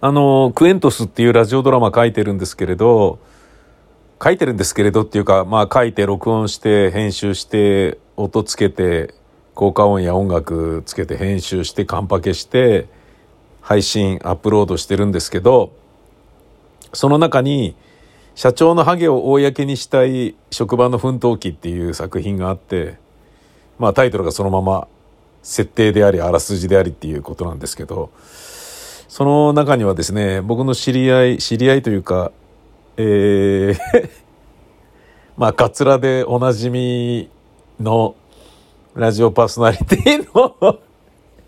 あの、クエントスっていうラジオドラマ書いてるんですけれど、書いてるんですけれどっていうか、まあ書いて録音して編集して音つけて効果音や音楽つけて編集してカンパケして配信アップロードしてるんですけど、その中に社長のハゲを公にしたい職場の奮闘記っていう作品があって、まあタイトルがそのまま設定でありあらすじでありっていうことなんですけど、その中にはですね、僕の知り合い、知り合いというか、えー まあ、カツラでおなじみのラジオパーソナリティの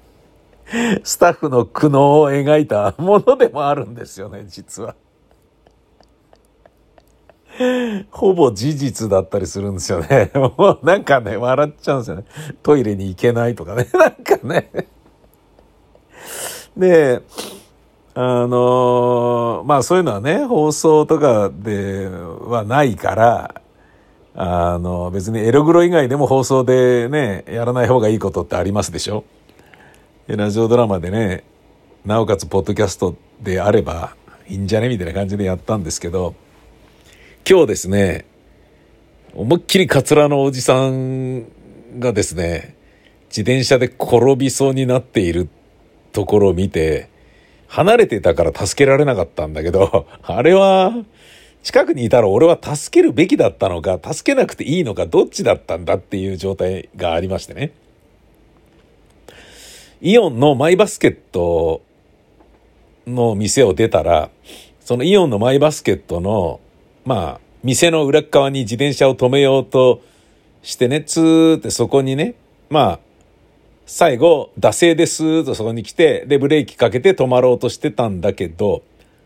スタッフの苦悩を描いたものでもあるんですよね、実は。ほぼ事実だったりするんですよね。も うなんかね、笑っちゃうんですよね。トイレに行けないとかね。なんかね。で、あのまあそういうのはね、放送とかではないから、あの、別にエログロ以外でも放送でね、やらない方がいいことってありますでしょ？ラジオドラマでね、なおかつポッドキャストであればいいんじゃね？みたいな感じでやったんですけど、今日ですね、思いっきりカツラのおじさんがですね、自転車で転びそうになっているところを見て、離れてたから助けられなかったんだけど、あれは、近くにいたら俺は助けるべきだったのか、助けなくていいのか、どっちだったんだっていう状態がありましてね。イオンのマイバスケットの店を出たら、そのイオンのマイバスケットのまあ、店の裏側に自転車を止めようとしてね、ツーってそこにね、まあ、最後、惰性ですとそこに来て、で、ブレーキかけて止まろうとしてたんだけど、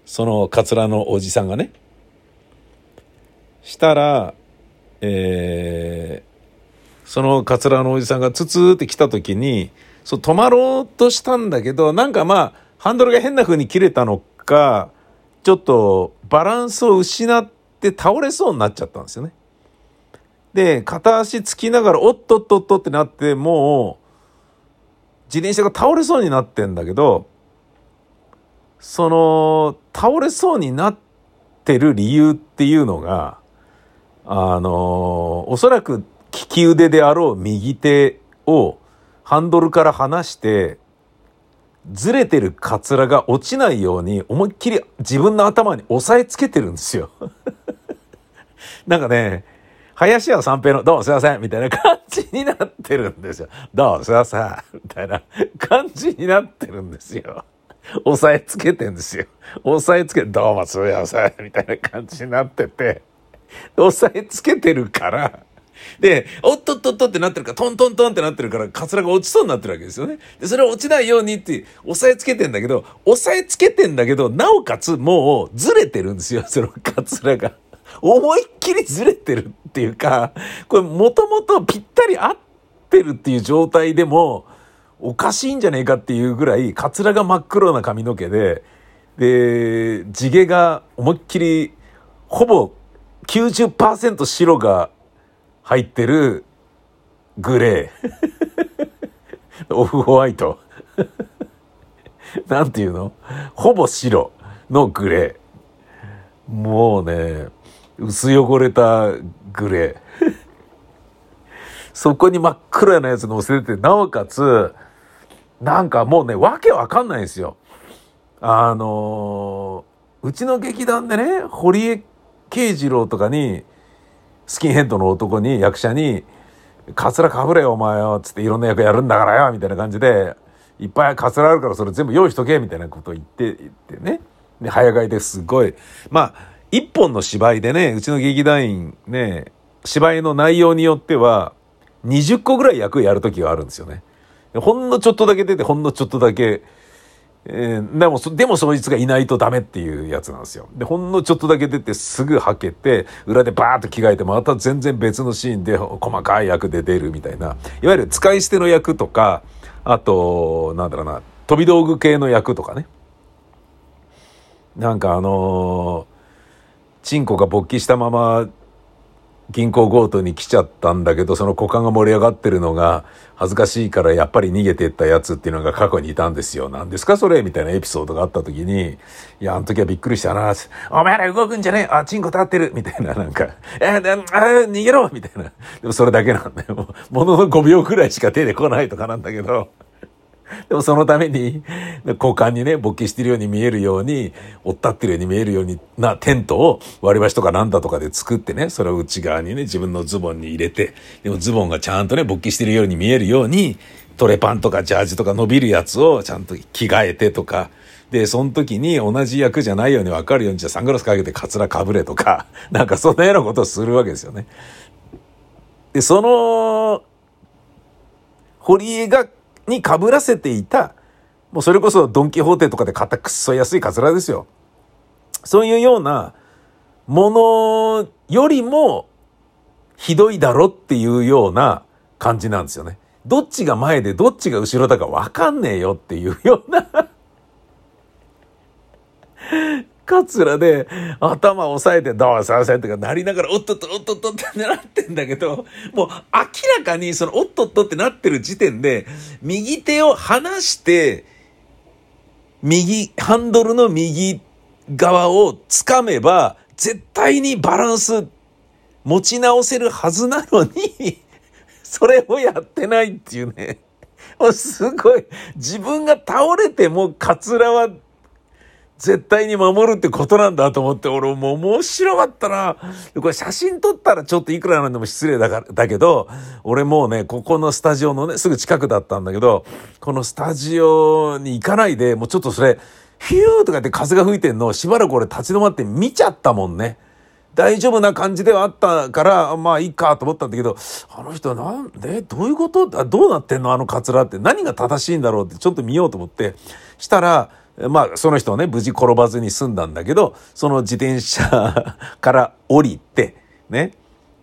そのカツラのおじさんがね、したら、えー、そのカツラのおじさんがツツーって来た時に、そう、止まろうとしたんだけど、なんかまあ、ハンドルが変な風に切れたのか、ちょっとバランスを失って、って倒れそうになっちゃったんですよね。で、片足つきながら、おっとっとっとってなって、もう、自転車が倒れそうになってんだけど、その、倒れそうになってる理由っていうのが、あの、おそらく利き腕であろう右手をハンドルから離して、ずれてるカツラが落ちないように思いっきり自分の頭に押さえつけてるんですよ。なんかね、林家三平の、どうもすいません、みたいな感じになってるんですよ。どうもすいません、たいな感じになってるんですよ。押さえつけてんですよ。押さえつけて、どうもすいません、みたいな感じになってて、押さえつけてるから、で、おっとっとっとってなってるから、トントントンってなってるから、カツラが落ちそうになってるわけですよね。で、それを落ちないようにって、押さえつけてんだけど、押さえつけてんだけど、なおかつもうずれてるんですよ、そのカツラが。思いっきりずれてるっていうか、これもともとぴったり合ってるっていう状態でも、おかしいんじゃねえかっていうぐらい、カツラが真っ黒な髪の毛で、で、地毛が思いっきり、ほぼ90%白が入ってるグレー。オフホワイト。なんていうの？ほぼ白のグレー。もうね、薄汚れたグレー。そこに真っ暗なやつ乗せてて、なおかつ、なんかもうね、わけわかんないんですよ。あのー、うちの劇団でね、堀江慶次郎とかに、スキンヘッドの男に、役者に、カツラかぶれよ、お前よ、つっていろんな役やるんだからよ、みたいな感じで、いっぱいカツラあるからそれ全部用意しとけ、みたいなことを言って、言ってね。で、早替えですごい。まあ、一本の芝居でね、うちの劇団員ね、芝居の内容によっては、20個ぐらい役やる時があるんですよね。ほんのちょっとだけ出て、ほんのちょっとだけ、えー、でも、でもそいつがいないとダメっていうやつなんですよ。で、ほんのちょっとだけ出てすぐはけて、裏でバーッと着替えて、また全然別のシーンで細かい役で出るみたいな。いわゆる使い捨ての役とか、あと、なんだろうな、飛び道具系の役とかね。なんかあのー、チンコが勃起したまま銀行強盗に来ちゃったんだけど、その股間が盛り上がってるのが恥ずかしいからやっぱり逃げてったやつっていうのが過去にいたんですよ。何ですかそれみたいなエピソードがあった時に、いや、あの時はびっくりしたな。お前ら動くんじゃねえあ、チンコ立ってるみたいな、なんか、えー、あ、逃げろみたいな。でもそれだけなんだよ。ものの5秒くらいしか出てこないとかなんだけど。でもそのために、股間にね、勃起してるように見えるように、追ったってるように見えるようになテントを割り箸とかなんだとかで作ってね、それを内側にね、自分のズボンに入れて、でもズボンがちゃんとね、勃起してるように見えるように、トレパンとかジャージとか伸びるやつをちゃんと着替えてとか、で、その時に同じ役じゃないように分かるようにじゃサングラスかけてカツラかぶれとか、なんかそんなようなことをするわけですよね。で、その、堀江がに被らせていた、もうそれこそドンキホーテとかで買ったくっそ安いカツラですよ。そういうようなものよりもひどいだろっていうような感じなんですよね。どっちが前でどっちが後ろだかわかんねえよっていうようなカツラで頭を押さえて、どうさせとかなりながら、おっとっと、おっとっとってなってんだけど、もう明らかにそのおっとっとってなってる時点で、右手を離して、右、ハンドルの右側を掴めば、絶対にバランス持ち直せるはずなのにそれをやってないっていうね。もうすごい、自分が倒れてもカツラは絶対に守るってことなんだと思って、俺もう面白かったな。これ写真撮ったらちょっといくらなんでも失礼だから、だけど、俺もうね、ここのスタジオのね、すぐ近くだったんだけど、このスタジオに行かないで、もうちょっとそれ、ヒューとかって風が吹いてんのをしばらく俺立ち止まって見ちゃったもんね。大丈夫な感じではあったから、まあいいかと思ったんだけど、あの人なんで、どういうこと？どうなってんの？あのカツラって。何が正しいんだろうってちょっと見ようと思って。したら、まあ、その人はね、無事転ばずに済んだんだけど、その自転車から降りて、ね、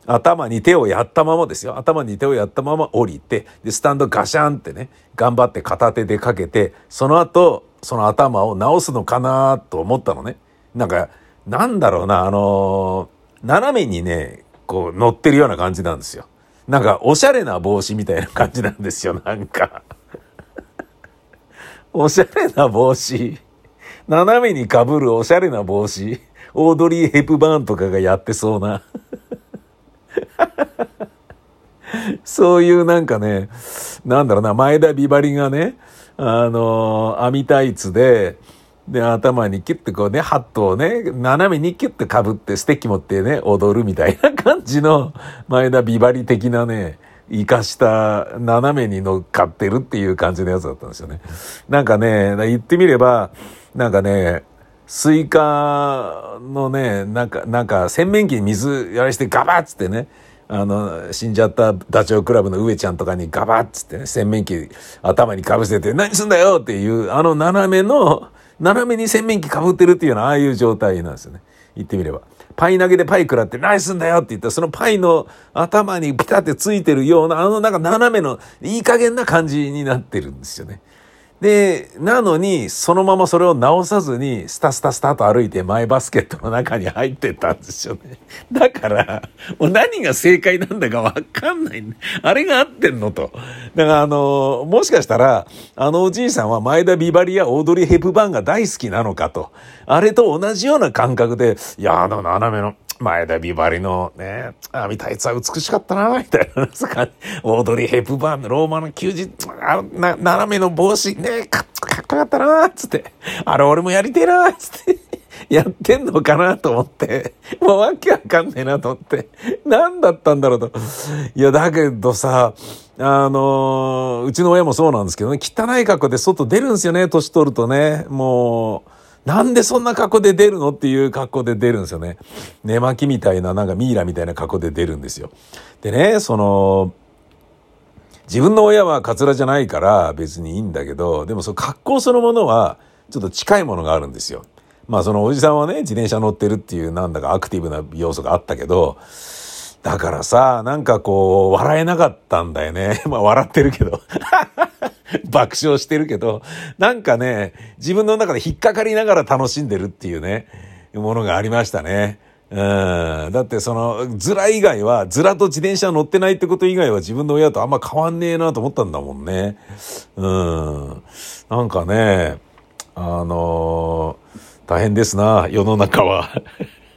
頭に手をやったままですよ。頭に手をやったまま降りて、で、スタンドガシャンってね、頑張って片手でかけて、その後、その頭を直すのかなと思ったのね。なんか、なんだろうな、あのー、斜めにね、こう乗ってるような感じなんですよ。なんか、おしゃれな帽子みたいな感じなんですよ、なんか。おしゃれな帽子。斜めに被るおしゃれな帽子。オードリー・ヘプバーンとかがやってそうな。そういうなんかね、なんだろうな、前田美バリがね、あの、網タイツで、で、頭にキュッてこうね、ハットをね、斜めにキュッて被ってステッキ持ってね、踊るみたいな感じの、前田美バリ的なね、生かした斜めに乗っかってるっていう感じのやつだったんですよね。なんかね、言ってみれば、なんかね、スイカのね、なんか、なんか洗面器に水やらしてガバッつってね、あの、死んじゃったダチョウ倶楽部の上ちゃんとかにガバッつってね、洗面器頭にかぶせて何すんだよっていう、あの斜めの、斜めに洗面器かぶってるっていうような、ああいう状態なんですよね。言ってみれば。パイ投げでパイ食らって何すんだよって言ったら、そのパイの頭にピタってついてるような、あのなんか斜めのいい加減な感じになってるんですよね。で、なのに、そのままそれを直さずに、スタスタスタと歩いてマイバスケットの中に入ってったんですよね。だから、もう何が正解なんだかわかんない、ね。あれが合ってんのと。だからあの、もしかしたら、あのおじいさんは前田ビバリやオードリー・ヘプバーンが大好きなのかと。あれと同じような感覚で、いや、あの斜めの、前田美バリのね、網タイツは美しかったな、みたいな。オードリー・ヘプバーンのローマの休日、あな、斜めの帽子、ね、かかっこよかったな、つって。あれ俺もやりてえな、つって。やってんのかなと思って。もうわけわかんねえなと思って。何だったんだろうと。いや、だけどさ、あのうちの親もそうなんですけどね、汚い格好で外出るんですよね、年取るとね。もう、なんでそんな格好で出るのっていう格好で出るんですよね。寝巻きみたいな、なんかミイラみたいな格好で出るんですよ。でね、その、自分の親はカツラじゃないから別にいいんだけど、でもその格好そのものはちょっと近いものがあるんですよ。まあそのおじさんはね、自転車乗ってるっていうなんだかアクティブな要素があったけど、だからさ、なんかこう、笑えなかったんだよね。まあ笑ってるけど。爆笑してるけど、なんかね、自分の中で引っかかりながら楽しんでるっていうね、ものがありましたね。うん。だってその、ズラ以外は、ズラと自転車乗ってないってこと以外は自分の親とあんま変わんねえなと思ったんだもんね。うん。なんかね、あのー大変ですな、世の中は。